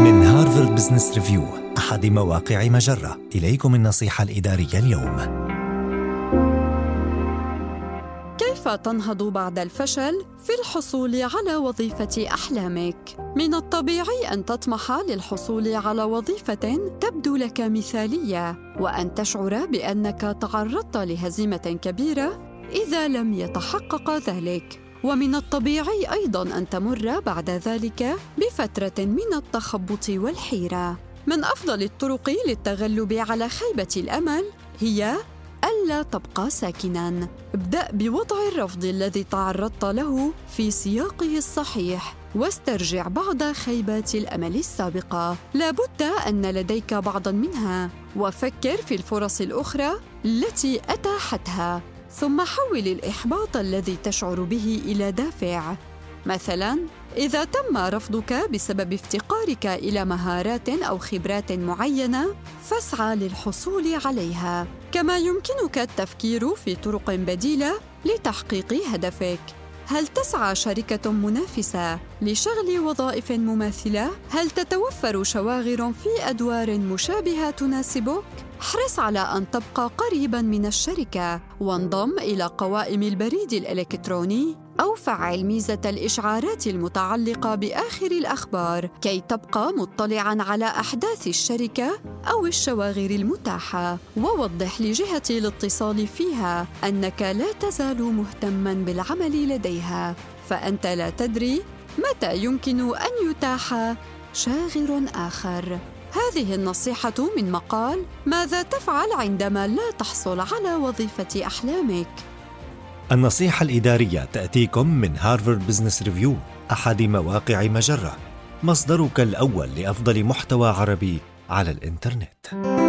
من هارفارد بزنس ريفيو أحد مواقع مجرة إليكم النصيحة الإدارية اليوم كيف تنهض بعد الفشل في الحصول على وظيفة أحلامك؟ من الطبيعي أن تطمح للحصول على وظيفة تبدو لك مثالية وأن تشعر بأنك تعرضت لهزيمة كبيرة إذا لم يتحقق ذلك. ومن الطبيعي أيضا أن تمر بعد ذلك بفترة من التخبط والحيرة. من أفضل الطرق للتغلب على خيبة الأمل هي ألا تبقى ساكنا. ابدأ بوضع الرفض الذي تعرضت له في سياقه الصحيح واسترجع بعض خيبات الأمل السابقة. لابد أن لديك بعضا منها وفكر في الفرص الأخرى التي أتاحتها. ثم حول الإحباط الذي تشعر به إلى دافع مثلا إذا تم رفضك بسبب افتقارك إلى مهارات أو خبرات معينة فاسعى للحصول عليها كما يمكنك التفكير في طرق بديلة لتحقيق هدفك هل تسعى شركة منافسة لشغل وظائف مماثلة؟ هل تتوفر شواغر في أدوار مشابهة تناسبك؟ احرص على أن تبقى قريبا من الشركة وانضم إلى قوائم البريد الإلكتروني أو فعل ميزة الإشعارات المتعلقة بآخر الأخبار كي تبقى مطلعاً على أحداث الشركة أو الشواغر المتاحة، ووضح لجهة الاتصال فيها أنك لا تزال مهتماً بالعمل لديها، فأنت لا تدري متى يمكن أن يتاح شاغر آخر. هذه النصيحة من مقال ماذا تفعل عندما لا تحصل على وظيفة أحلامك؟ النصيحة الإدارية تأتيكم من هارفارد بزنس ريفيو أحد مواقع مجرة مصدرك الأول لأفضل محتوى عربي على الإنترنت.